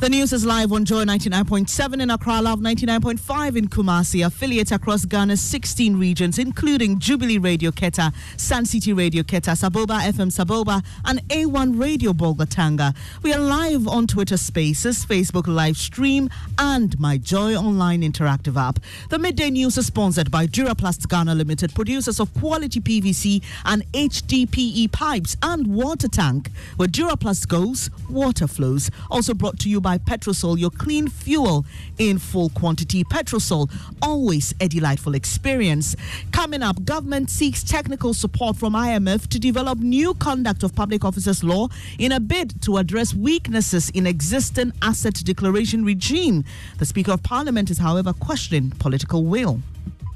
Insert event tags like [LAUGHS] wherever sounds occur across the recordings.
The news is live on Joy 99.7 in Accra, Love 99.5 in Kumasi, affiliates across Ghana's 16 regions, including Jubilee Radio Keta, Sun City Radio Keta, Saboba FM Saboba, and A1 Radio Bolgatanga. We are live on Twitter Spaces, Facebook live stream, and my Joy Online interactive app. The midday news is sponsored by Duraplast Ghana Limited, producers of quality PVC and HDPE pipes and water tank. Where Duraplast goes, water flows. Also brought to you by by Petrosol, your clean fuel in full quantity. Petrosol, always a delightful experience. Coming up, government seeks technical support from IMF to develop new conduct of public officers law in a bid to address weaknesses in existing asset declaration regime. The Speaker of Parliament is, however, questioning political will.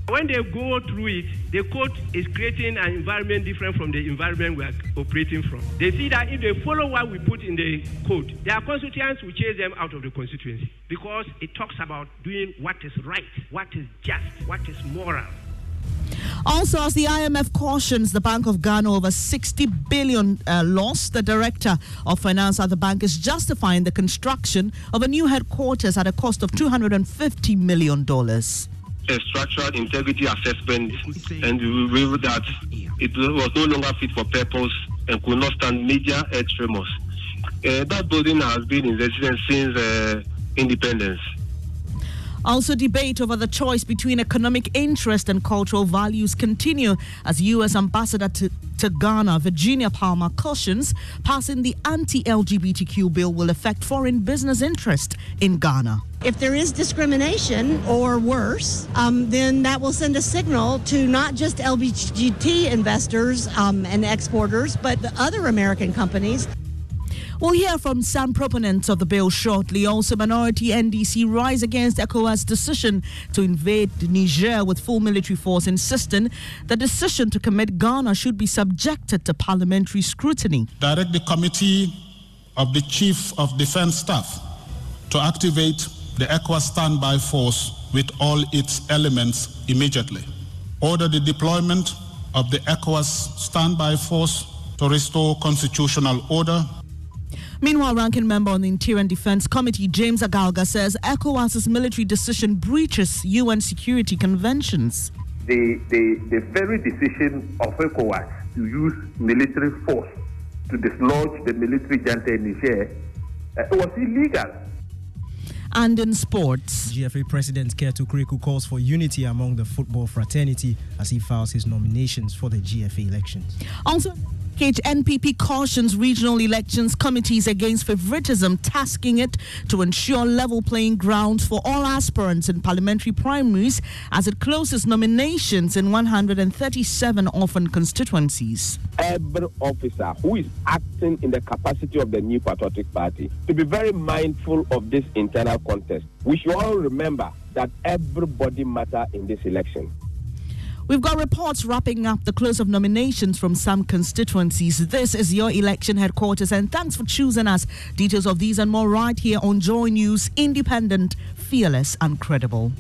When they go through it, the court is creating an environment different from the environment we are operating from. They see that if they follow what we put in the code, their constituents will chase them out of the constituency because it talks about doing what is right, what is just, what is moral. Also, as the IMF cautions the Bank of Ghana over 60 billion uh, loss, the director of finance at the bank is justifying the construction of a new headquarters at a cost of 250 million dollars a structural integrity assessment and revealed that it was no longer fit for purpose and could not stand major earth tremors. Uh, that building has been in residence since uh, independence. Also, debate over the choice between economic interest and cultural values continue as U.S. Ambassador to, to Ghana, Virginia Palmer, cautions passing the anti-LGBTQ bill will affect foreign business interest in Ghana. If there is discrimination or worse, um, then that will send a signal to not just LGBT investors um, and exporters, but the other American companies. We'll hear from some proponents of the bill shortly. Also, minority NDC rise against ECOWAS' decision to invade Niger with full military force, insisting the decision to commit Ghana should be subjected to parliamentary scrutiny. Direct the Committee of the Chief of Defense Staff to activate the ECOWAS standby force with all its elements immediately. Order the deployment of the ECOWAS standby force to restore constitutional order Meanwhile, ranking member on the Interior and Defense Committee, James Agalga, says ECOWAS's military decision breaches UN security conventions. The, the, the very decision of ECOWAS to use military force to dislodge the military junta in Niger uh, was illegal. And in sports, GFA President Kurt Okraku calls for unity among the football fraternity as he files his nominations for the GFA elections. Also, NPP cautions regional elections committees against favoritism, tasking it to ensure level playing grounds for all aspirants in parliamentary primaries as it closes nominations in 137 orphan constituencies. Every officer who is acting in the capacity of the New Patriotic Party to be very mindful of this internal contest. We should all remember that everybody matter in this election. We've got reports wrapping up the close of nominations from some constituencies. This is your election headquarters, and thanks for choosing us. Details of these and more right here on Joy News, independent, fearless, and credible.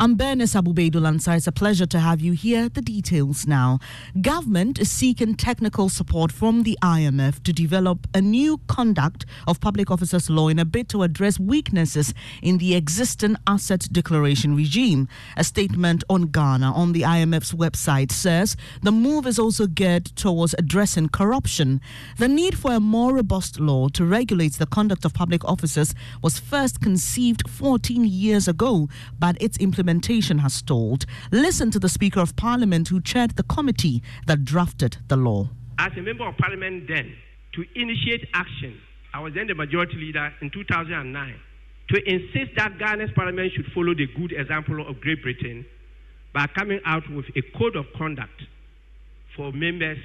I'm Bernice Abubaidul It's a pleasure to have you here. The details now. Government is seeking technical support from the IMF to develop a new conduct of public officers law in a bid to address weaknesses in the existing asset declaration regime. A statement on Ghana on the IMF's website says the move is also geared towards addressing corruption. The need for a more robust law to regulate the conduct of public officers was first conceived 14 years ago, but its implementation implementation has stalled. Listen to the Speaker of Parliament who chaired the committee that drafted the law. As a member of Parliament then, to initiate action, I was then the majority leader in 2009, to insist that Ghana's Parliament should follow the good example of Great Britain by coming out with a code of conduct for members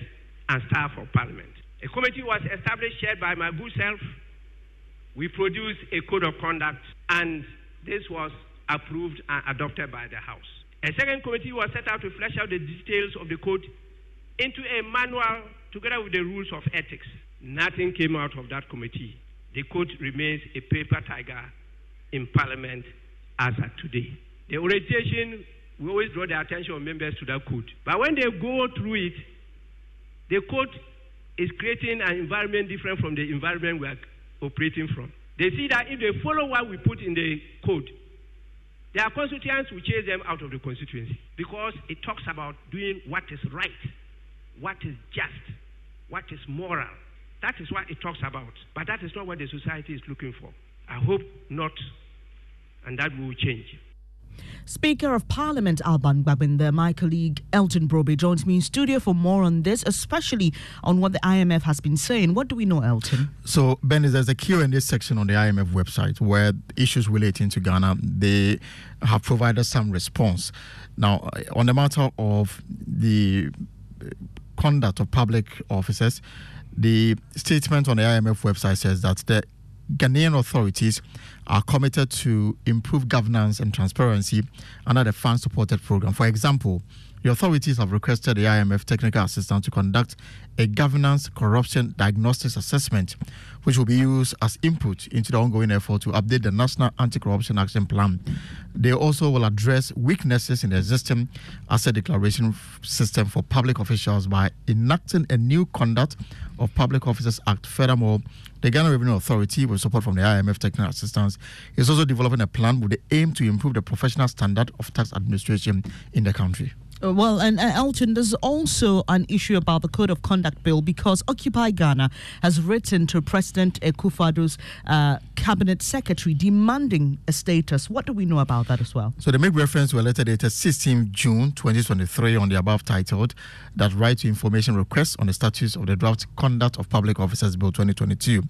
and staff of Parliament. A committee was established, chaired by my good self. We produced a code of conduct, and this was approved and adopted by the House. A second committee was set out to flesh out the details of the code into a manual together with the rules of ethics. Nothing came out of that committee. The code remains a paper tiger in Parliament as of today. the orientation, we always draw the attention of members to that code. But when they go through it, the code is creating an environment different from the environment we are operating from. They see that if they follow what we put in the code, their constituents will chase them out of the constituency because it talks about doing what is right, what is just, what is moral. That is what it talks about. But that is not what the society is looking for. I hope not, and that will change. Speaker of Parliament Alban Bagbin, my colleague Elton Brobbey joins me in studio for more on this, especially on what the IMF has been saying. What do we know, Elton? So, Ben, there's a Q&A section on the IMF website where issues relating to Ghana, they have provided some response. Now, eh, on the matter of the eh, conduct of public officers, the statement on the IMF website says that the Ghanaian authorities are committed to improve governance and transparency under the fund supported program. For example, the authorities have requested the IMF technical assistance to conduct a governance corruption diagnostics assessment, which will be used as input into the ongoing effort to update the National Anti Corruption Action Plan. They also will address weaknesses in the existing asset declaration system for public officials by enacting a new Conduct of Public Officers Act. Furthermore, the Ghana Revenue Authority, with support from the IMF technical assistance, is also developing a plan with the aim to improve the professional standard of tax administration in the country. Uh, well, and uh, Elton, there's also an issue about the Code of Conduct Bill because Occupy Ghana has written to President Akufo-Addo's uh, cabinet secretary demanding a status. What do we know about that as well? So they make reference to a letter dated 16 June 2023 on the above titled that right to information request on the status of the draft Conduct of Public Officers Bill 2022.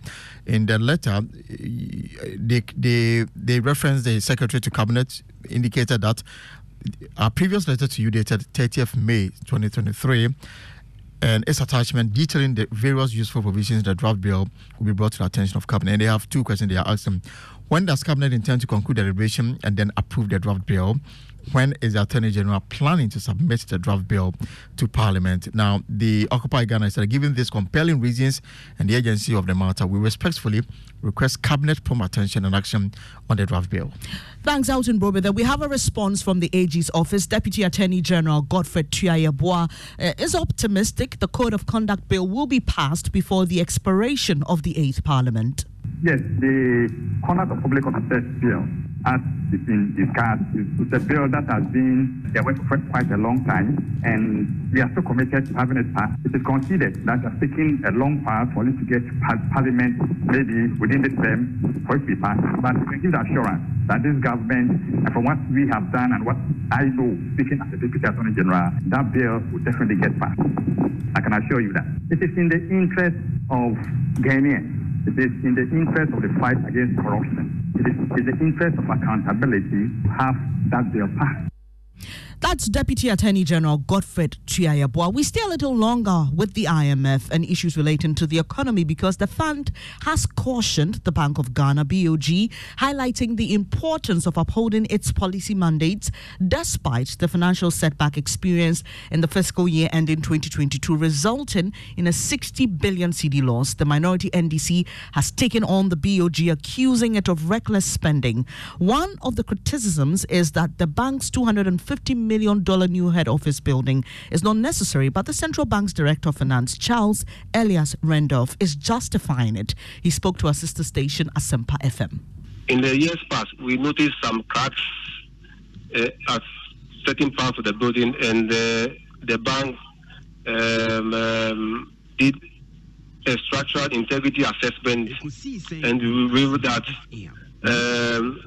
In the letter, they, they, they reference the secretary to cabinet indicated that our previous letter to you dated 30th May 2023 and its attachment detailing the various useful provisions in the draft bill will be brought to the attention of cabinet. And they have two questions they are asking. When does cabinet intend to conclude the deliberation and then approve the draft bill? When is the Attorney General planning to submit the draft bill to Parliament? Now, the Occupy Ghana said, given these compelling reasons and the agency of the matter, we respectfully request Cabinet prompt attention and action on the draft bill. Thanks, Elton Brobbey. We have a response from the AG's office. Deputy Attorney General Godfred Tuah-Yeboah uh, is optimistic the Code of Conduct Bill will be passed before the expiration of the 8th Parliament. Yes, the Conduct of Public Officers Bill as it's been discussed, it's a bill that has been there for quite a long time, and we are still committed to having it passed. It is considered that it's taking a long while for it to get Parliament, maybe within this term, for it to be passed. But we can give the assurance that this government, and from what we have done and what I know, speaking as the Deputy Attorney General, that bill will definitely get passed. I can assure you that. It is in the interest of Ghanaians it is in the interest of the fight against corruption. It is in the interest of accountability to have that bill passed. That's Deputy Attorney General Godfred Tuah-Yeboah. We stay a little longer with the IMF and issues relating to the economy because the fund has cautioned the Bank of Ghana, BOG, highlighting the importance of upholding its policy mandates despite the financial setback experienced in the fiscal year ending 2022, resulting in a 60 billion cedi loss. The minority NDC has taken on the BOG, accusing it of reckless spending. One of the criticisms is that the bank's 250 million million dollar new head office building is not necessary, but the central bank's director of finance, Charles Elias Randolph, is justifying it. He spoke to our sister station, Asempa FM. In the years past, we noticed some cracks uh, at certain parts of the building, and uh, the bank um, um, did a structural integrity assessment and we revealed that um,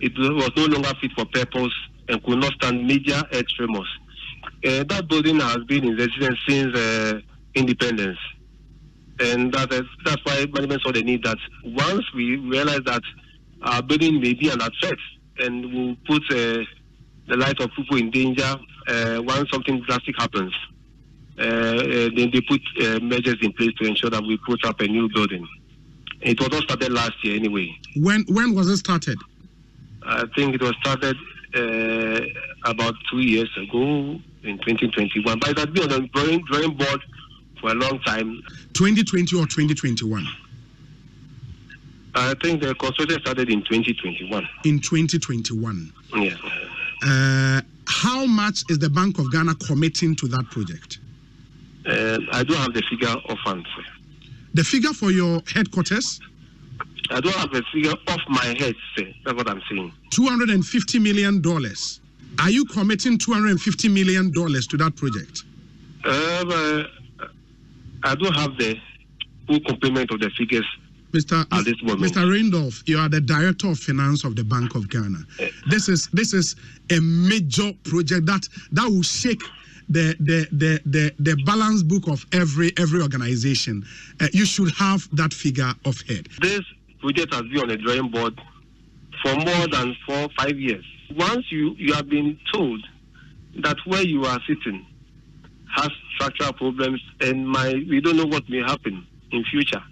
it was no longer fit for purpose and could not stand major earth tremors. Uh, that building has been in existence since uh, independence. And that is, that's why management saw the need that once we realize that our building may be an threat and will put uh, the life of people in danger uh, once something drastic happens, uh, uh, then they put measures in place to ensure that we put up a new building. It was not started last year anyway. When when was it started? I think it was started uh, about two years ago in 2021. But it has been on the drawing, drawing board for a long time. 2020 or 2021? I think the construction started in 2021. In 2021? Yes. Uh, how much is the Bank of Ghana committing to that project? Uh, I don't have the figure offhand. The figure for your headquarters? I don't have a figure off my head, sir. That's what I'm saying. $250 million. Are you committing $250 million to that project? Um, uh, I don't have the full complement of the figures Mr. Mr. Randolph, you are the director of finance of the Bank of Ghana. This is this is a major project that that will shake the the the the, the balance book of every every organization. Uh, you should have that figure of head. This project has been on the drawing board for more than four five years. Once you you have been told that where you are sitting has structural problems and my we don't know what may happen in future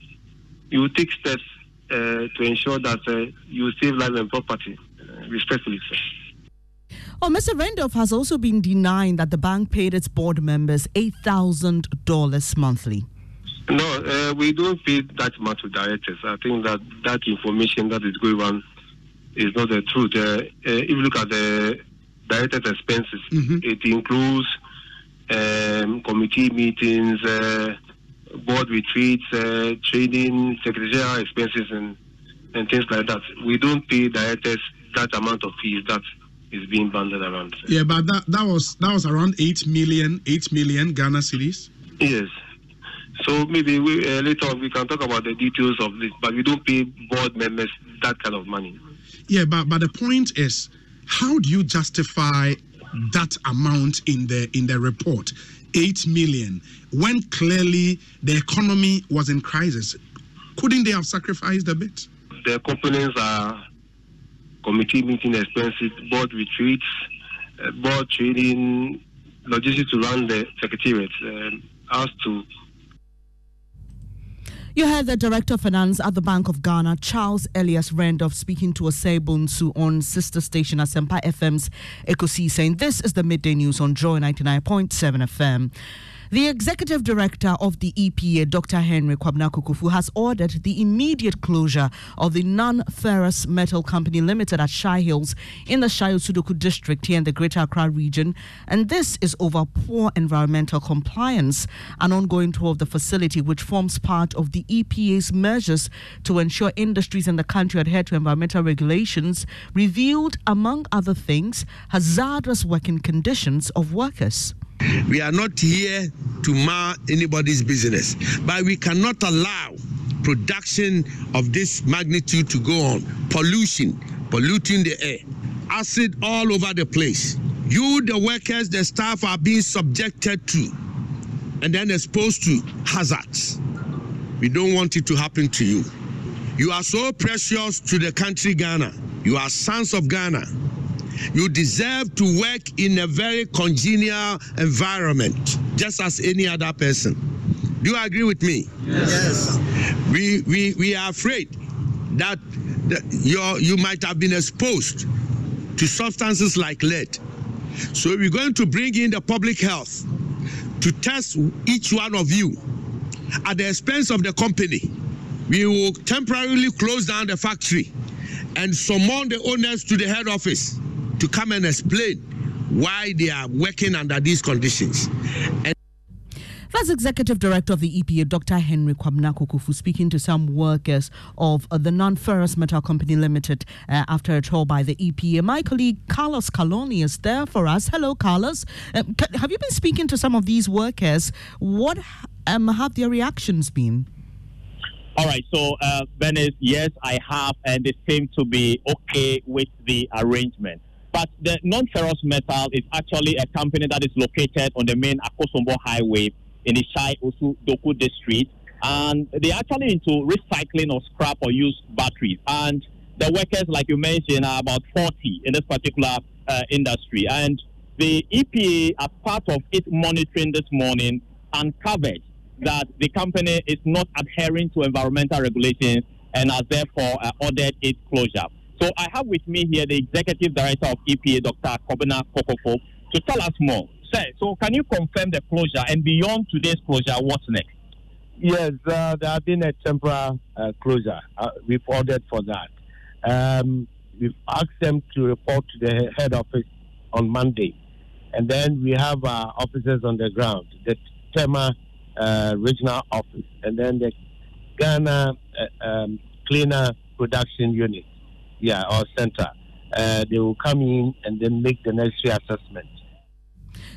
you take steps uh, to ensure that uh, you save life and property uh, respectfully sir. Oh, Mr. Randolph has also been denying that the bank paid its board members $8,000 monthly. No, uh, we don't pay that much to directors. I think that that information that is going on is not the truth. Uh, uh, if you look at the directors' expenses, it includes um, committee meetings, uh, board retreats, uh, training, secretarial expenses, and, and things like that. We don't pay directors that amount of fees that is being banded around. Yeah, but that, that was that was around eight million, eight million Ghana cedis. Yes. So maybe we, uh, later on we can talk about the details of this, but we don't pay board members that kind of money. Yeah, but but the point is, how do you justify that amount in the in the report, eight million, when clearly the economy was in crisis? Couldn't they have sacrificed a bit? The components are committee meeting expenses, board retreats, uh, board training, logistics to run the secretariat, um, as to You heard the Director of Finance at the Bank of Ghana, Charles Elias Randolph, speaking to Osei Bonsu on sister station Asempa FM's Ecosi, saying this is the midday news on Joy 99.7 FM. The executive director of the EPA, Dr. Henry Kwabena Kokofu, has ordered the immediate closure of the non-ferrous metal company limited at Shai Hills in the Shai Osudoku district here in the Greater Accra region. And this is over poor environmental compliance. An ongoing tour of the facility, which forms part of the EPA's measures to ensure industries in the country adhere to environmental regulations, revealed, among other things, hazardous working conditions of workers. We are not here to mar anybody's business, but we cannot allow production of this magnitude to go on. Pollution, polluting the air, acid all over the place. You, the workers, the staff are being subjected to and then exposed to hazards. We don't want it to happen to you. You are so precious to the country Ghana. You are sons of Ghana. You deserve to work in a very congenial environment, just as any other person. Do you agree with me? Yes. We we, we are afraid that the, your, you might have been exposed to substances like lead. So we're going to bring in the public health to test each one of you at the expense of the company. We will temporarily close down the factory and summon the owners to the head office to come and explain why they are working under these conditions. And That's Executive Director of the EPA, Dr. Henry Kwabena Kokofu, speaking to some workers of uh, the Non-Ferrous Metal Company Limited uh, after a tour by the EPA. My colleague Carlos Calony is there for us. Hello, Carlos. Ca- have you been speaking to some of these workers? What um, have their reactions been? All right, so uh, Venice, yes, I have, and they seem to be okay with the arrangement. But the non-ferrous metal is actually a company that is located on the main Akosombo Highway in the Shai Osudoku district, and they're actually into recycling of scrap or used batteries. And the workers, like you mentioned, are about 40 in this particular uh, industry. And the EPA, as part of its monitoring this morning, uncovered that the company is not adhering to environmental regulations and has therefore uh, ordered its closure. So I have with me here the executive director of EPA, Dr. Kobina Kokofu, to tell us more. Sir, so can you confirm the closure and beyond today's closure, what's next? Yes, uh, there have been a temporary uh, closure. Uh, we've ordered for that. Um, we've asked them to report to the head office on Monday. And then we have our officers on the ground, the Tema uh, regional office, and then the Ghana uh, um, Cleaner Production Unit, yeah, or center. Uh, they will come in and then make the necessary assessment.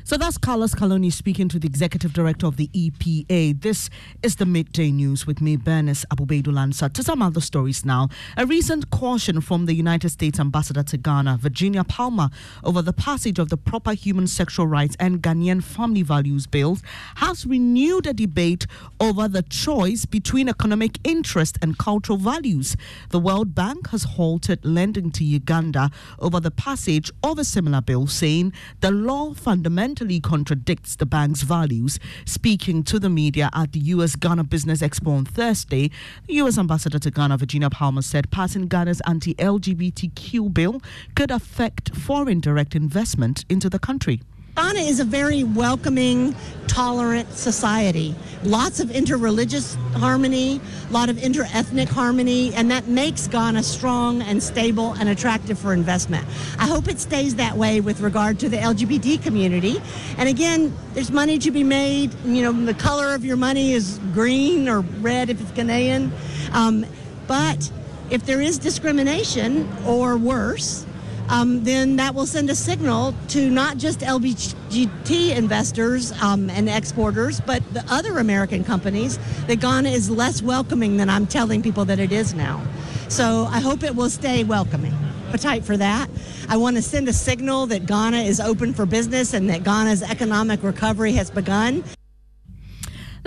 So that's Carlos Calony speaking to the executive director of the EPA. This is the midday news with me, Bernice Abu-Baidoo Ansah. To some other stories now. A recent caution from the United States ambassador to Ghana, Virginia Palmer, over the passage of the Proper Human Sexual Rights and Ghanaian Family Values bills has renewed a debate over the choice between economic interest and cultural values. The World Bank has halted lending to Uganda over the passage of a similar bill, saying the law fundamentally contradicts the bank's values. Speaking to the media at the U.S. Ghana Business Expo on Thursday, the U.S. Ambassador to Ghana, Virginia Palmer, said passing Ghana's anti LGBTQ bill could affect foreign direct investment into the country. Ghana is a very welcoming, tolerant society. Lots of interreligious harmony, a lot of interethnic harmony, and that makes Ghana strong and stable and attractive for investment. I hope it stays that way with regard to the LGBT community. And again, there's money to be made. You know, the color of your money is green or red if it's Ghanaian. Um, but if there is discrimination or worse, um, then that will send a signal to not just LBGT investors um, and exporters, but the other American companies that Ghana is less welcoming than I'm telling people that it is now. So I hope it will stay welcoming. Appetite for that. I want to send a signal that Ghana is open for business and that Ghana's economic recovery has begun.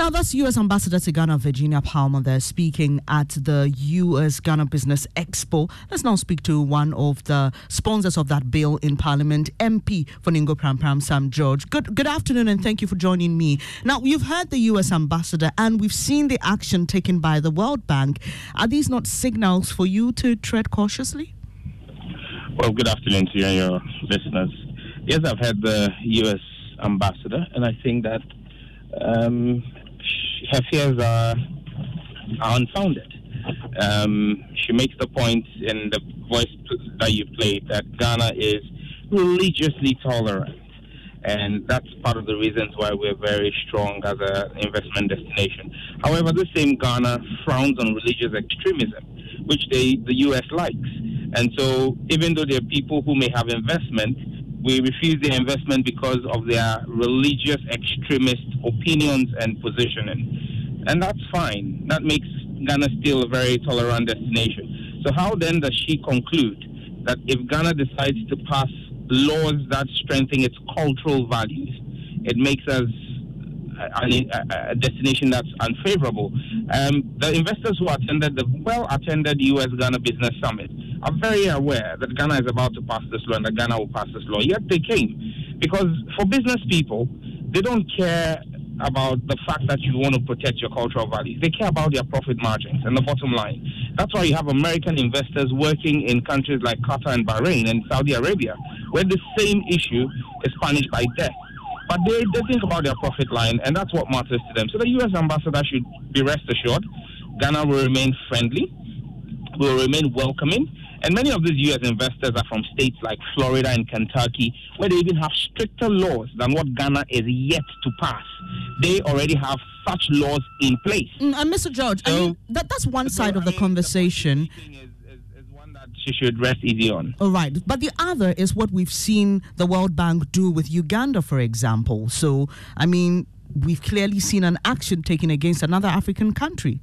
Now, that's U.S. Ambassador to Ghana, Virginia Palmer, there speaking at the U.S. Ghana Business Expo. Let's now speak to one of the sponsors of that bill in Parliament, MP for Ningo Pram Pram, Sam George. Good, good afternoon, and thank you for joining me. Now, you've heard the U.S. Ambassador, and we've seen the action taken by the World Bank. Are these not signals for you to tread cautiously? Well, good afternoon to you and your listeners. Yes, I've had the U.S. Ambassador, and I think that um, her fears are, are unfounded. Um, she makes the point in the voice that you played that Ghana is religiously tolerant. And that's part of the reasons why we're very strong as an investment destination. However, the same Ghana frowns on religious extremism, which they, the U.S. likes. And so, even though there are people who may have investment, we refuse their investment because of their religious extremist opinions and positioning. And that's fine. That makes Ghana still a very tolerant destination. So, how then does she conclude that if Ghana decides to pass laws that strengthen its cultural values, it makes us a, a destination that's unfavorable? Um, the investors who attended the well attended US Ghana Business Summit are very aware that Ghana is about to pass this law and that Ghana will pass this law. Yet they came because for business people, they don't care about the fact that you want to protect your cultural values. They care about their profit margins and the bottom line. That's why you have American investors working in countries like Qatar and Bahrain and Saudi Arabia, where the same issue is punished by death. But they, they think about their profit line, and that's what matters to them. So the U.S. ambassador should be rest assured Ghana will remain friendly, will remain welcoming, and many of these U.S. investors are from states like Florida and Kentucky, where they even have stricter laws than what Ghana is yet to pass. They already have such laws in place. Mm, and Mr. George, so, I mean, that, that's one side of the conversation. She should rest easy on. All right. But the other is what we've seen the World Bank do with Uganda, for example. So, I mean, we've clearly seen an action taken against another African country.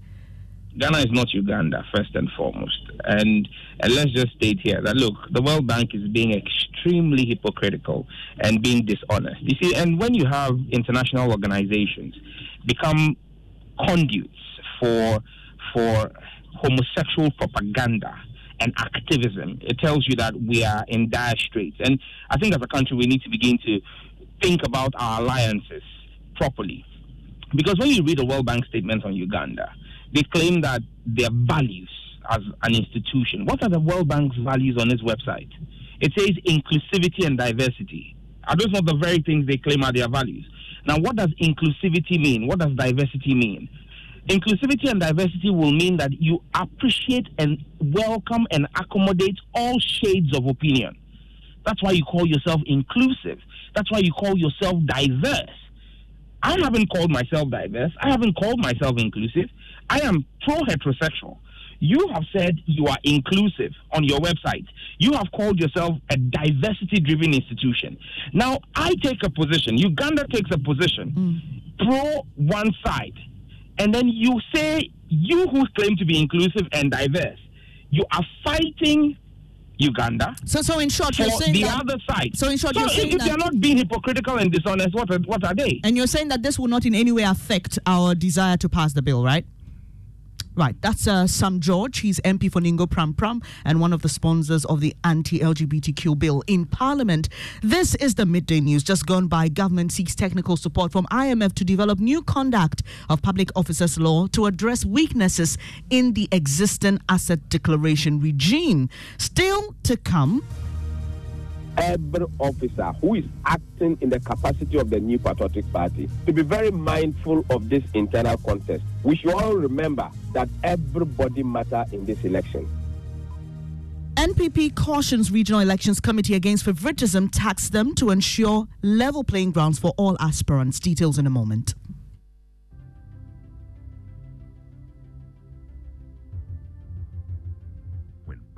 Ghana is not Uganda, first and foremost. And, and let's just state here that look, the World Bank is being extremely hypocritical and being dishonest. You see, and when you have international organizations become conduits for for homosexual propaganda and activism, it tells you that we are in dire straits. And I think as a country, we need to begin to think about our alliances properly. Because when you read the World Bank statement on Uganda, they claim that their values as an institution. What are the World Bank's values on its website? It says inclusivity and diversity. Are those not the very things they claim are their values? Now, what does inclusivity mean? What does diversity mean? Inclusivity and diversity will mean that you appreciate and welcome and accommodate all shades of opinion. That's why you call yourself inclusive. That's why you call yourself diverse. I haven't called myself diverse. I haven't called myself inclusive. I am pro heterosexual. You have said you are inclusive on your website. You have called yourself a diversity driven institution. Now, I take a position, Uganda takes a position mm. pro one side. And then you say, you who claim to be inclusive and diverse, you are fighting Uganda. So, so in short, you're saying the that, other side. So, in short, so you're saying if that, they're not being hypocritical and dishonest, what are, what are they? And you're saying that this will not in any way affect our desire to pass the bill, right? Right, that's uh, Sam George. He's MP for Ningo Pram Pram and one of the sponsors of the anti LGBTQ bill in Parliament. This is the midday news. Just gone by, government seeks technical support from IMF to develop new conduct of public officers law to address weaknesses in the existing asset declaration regime. Still to come every officer who is acting in the capacity of the New Patriotic Party to be very mindful of this internal contest. We should all remember that everybody matter in this election. NPP cautions Regional Elections Committee against favoritism, tax them to ensure level playing grounds for all aspirants. Details in a moment.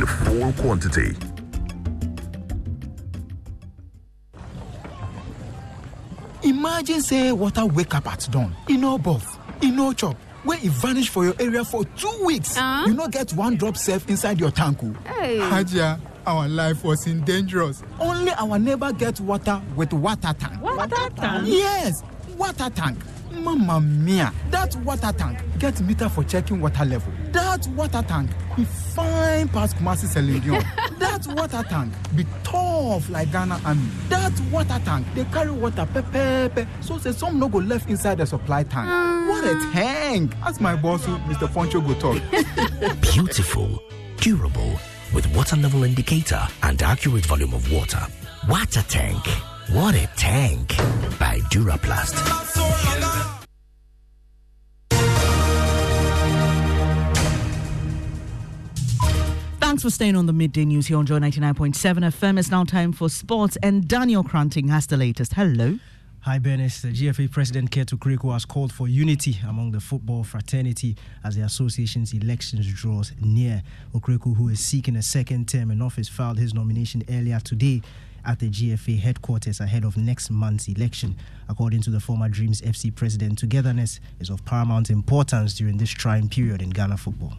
in full quantity. imagine say water wake up at dawn e no baff e no chop wey e vanish for your area for two weeks uh? you no get one drop safe inside your tank o. Hey. hajia our life was in dangerous only our neighbor get water with water tank. water tank. yes water tank Mamma mia, that water tank get meter for checking water level. That water tank be fine past Kumasi Selenium. [LAUGHS] that water tank be tough like Ghana Army. That water tank they carry water pepe pepe. so say some no go left inside the supply tank. Uh. What a tank! As my boss, Mr. Poncho go talk. [LAUGHS] Beautiful, durable, with water level indicator and accurate volume of water. Water tank. What a tank! By Duraplast. Thanks for staying on the midday news here on Joy 99.7 FM. It's now time for sports, and Daniel Kranting has the latest. Hello. Hi, Bernice. The GFA President Kurt Okraku has called for unity among the football fraternity as the association's elections draws near. Okraku, who is seeking a second term in office, filed his nomination earlier today at the GFA headquarters ahead of next month's election. According to the former Dreams FC president, togetherness is of paramount importance during this trying period in Ghana football.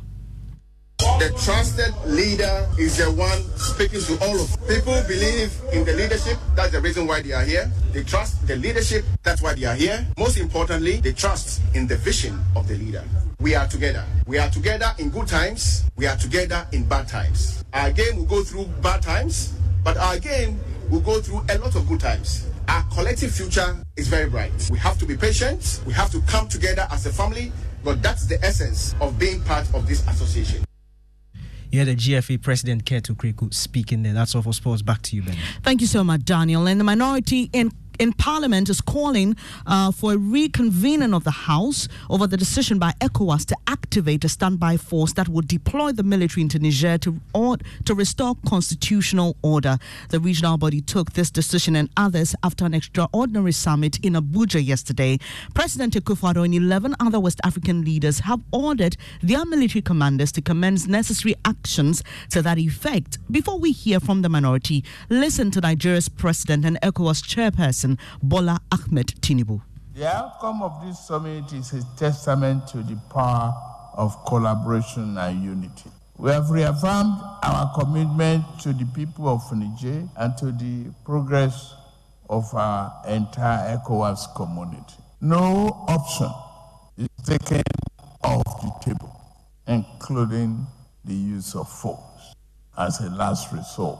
The trusted leader is the one speaking to all of people. Believe in the leadership. That's the reason why they are here. They trust the leadership. That's why they are here. Most importantly, they trust in the vision of the leader. We are together. We are together in good times. We are together in bad times. Our game will go through bad times, but our game will go through a lot of good times. Our collective future is very bright. We have to be patient. We have to come together as a family. But that's the essence of being part of this association. Yeah, the GFA president, Kurt Okraku, speaking there. That's all for sports. Back to you, Ben. Thank you so much, Daniel. And the minority in in Parliament is calling uh, for a reconvening of the House over the decision by ECOWAS to activate a standby force that would deploy the military into Niger to, or, to restore constitutional order. The regional body took this decision and others after an extraordinary summit in Abuja yesterday. President Akufo-Addo and 11 other West African leaders have ordered their military commanders to commence necessary actions to that effect. Before we hear from the minority, listen to Nigeria's president and ECOWAS chairperson Bola Ahmed Tinubu. The outcome of this summit is a testament to the power of collaboration and unity. We have reaffirmed our commitment to the people of Niger and to the progress of our entire ECOWAS community. No option is taken off the table, including the use of force as a last resort.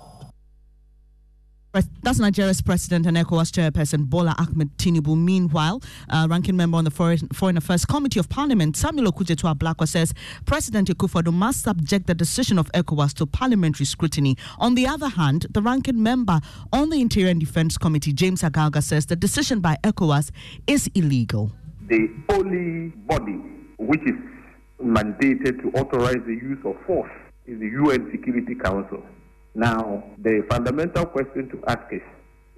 That's Nigeria's president and ECOWAS chairperson Bola Ahmed Tinubu. Meanwhile, uh, ranking member on the Foreign, Foreign Affairs Committee of Parliament, Samuel Okudzeto Ablakwa, says President Akufo-Addo must subject the decision of ECOWAS to parliamentary scrutiny. On the other hand, the ranking member on the Interior and Defense Committee, James Agalga, says the decision by ECOWAS is illegal. The only body which is mandated to authorize the use of force is the UN Security Council. Now, the fundamental question to ask is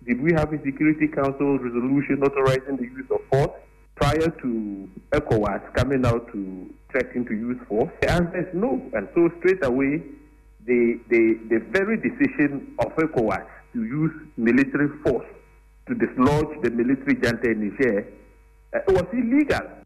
Did we have a Security Council resolution authorizing the use of force prior to ECOWAS coming out to threaten to use force? The answer is no. And so, straight away, the, the, the very decision of ECOWAS to use military force to dislodge the military junta in Niger uh, was illegal.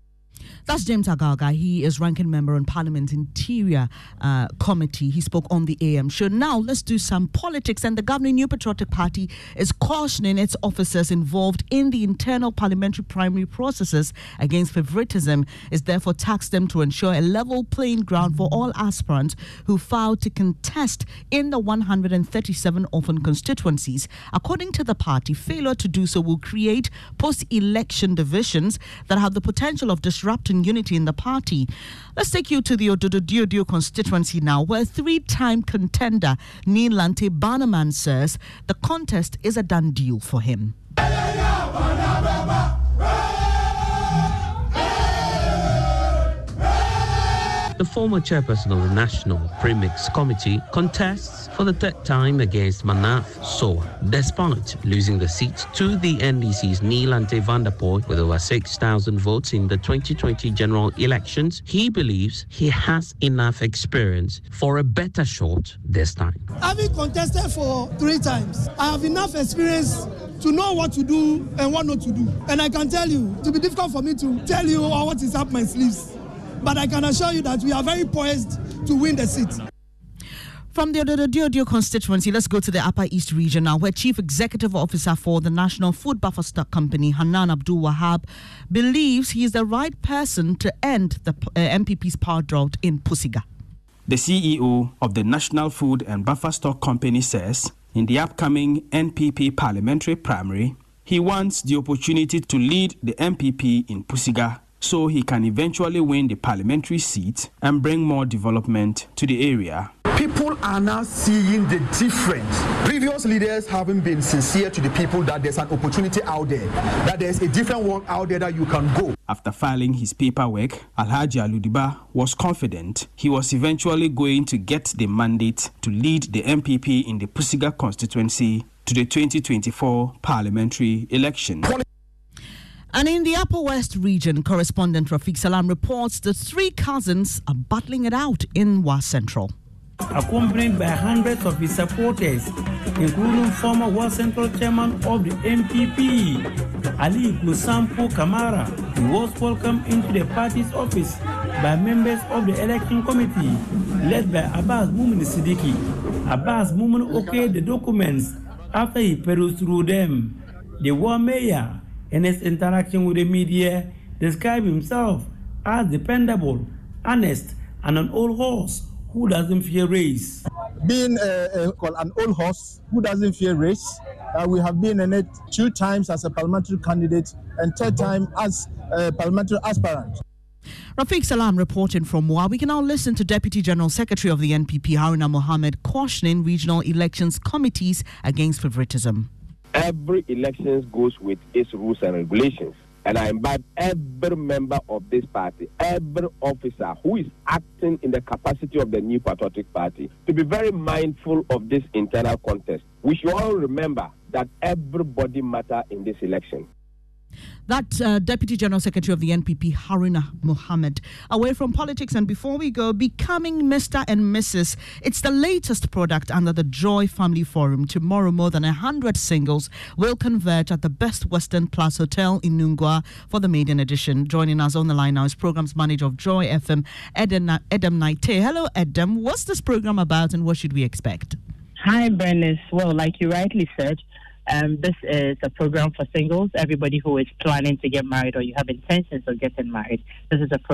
That's James Agalga. He is ranking member on Parliament's Interior uh, Committee. He spoke on the AM show. Now, let's do some politics. And the governing New Patriotic Party is cautioning its officers involved in the internal parliamentary primary processes against favoritism. Is therefore taxed them to ensure a level playing ground for all aspirants who filed to contest in the 137 orphan constituencies. According to the party, failure to do so will create post-election divisions that have the potential of disrupting unity in the party. Let's take you to the Ododo constituency now, where three time contender Neil Lantey Bannerman says the contest is a done deal for him. The former chairperson of the National Premix Committee contests for the third time against Manaf Soa, despite losing the seat to the NDC's Neil Ante Vanderpuye with over 6,000 votes in the 2020 general elections. He believes he has enough experience for a better shot this time. Having contested for three times, I have enough experience to know what to do and what not to do. And I can tell you, it will be difficult for me to tell you what is up my sleeves. But I can assure you that we are very poised to win the seat. From the Ododo constituency, let's go to the Upper East region now, where Chief Executive Officer for the National Food Buffer Stock Company, Hanan Abdul Wahab, believes he is the right person to end the uh, NPP's power drought in Pusiga. The CEO of the National Food and Buffer Stock Company says in the upcoming NPP parliamentary primary, he wants the opportunity to lead the NPP in Pusiga so he can eventually win the parliamentary seat and bring more development to the area. People are now seeing the difference. Previous leaders haven't been sincere to the people that there's an opportunity out there, that there's a different world out there that you can go. After filing his paperwork, Alhaji Aludiba was confident he was eventually going to get the mandate to lead the NPP in the Pusiga constituency to the 2024 parliamentary election. And in the Upper West region, correspondent Rafiq Salam reports the three cousins are battling it out in Wa Central. Accompanied by hundreds of his supporters, including former Wa Central chairman of the NPP, Ali Gusampo Kamara, he was welcomed into the party's office by members of the election committee, led by Abbas Mumin Siddiqui. Abbas Mumin okayed the documents after he perused through them. The Wa mayor in his interaction with the media, described himself as dependable, honest, and an old horse who doesn't fear race. Being uh, uh, an old horse who doesn't fear race, uh, we have been in it two times as a parliamentary candidate and third time as a parliamentary aspirant. Rafiq Salam reporting from Wa. We can now listen to Deputy General Secretary of the NPP, Haruna Mohammed, cautioning regional elections committees against favoritism every election goes with its rules and regulations. And I invite every member of this party, every officer who is acting in the capacity of the New Patriotic Party, to be very mindful of this internal contest. We should all remember that everybody matters in this election. That uh, Deputy General Secretary of the NPP, Haruna Mohammed. Away from politics, and before we go, becoming Mr. and Mrs. It's the latest product under the Joy Family Forum. Tomorrow, more than 100 singles will converge at the Best Western Plus Hotel in Nungua for the maiden edition. Joining us on the line now is Programs Manager of Joy FM, Edem, Edem Naite. Hello, Edem. What's this program about and what should we expect? Hi, Bernice. Well, like you rightly said, um, this is a program for singles, everybody who is planning to get married or you have intentions of getting married. This is a program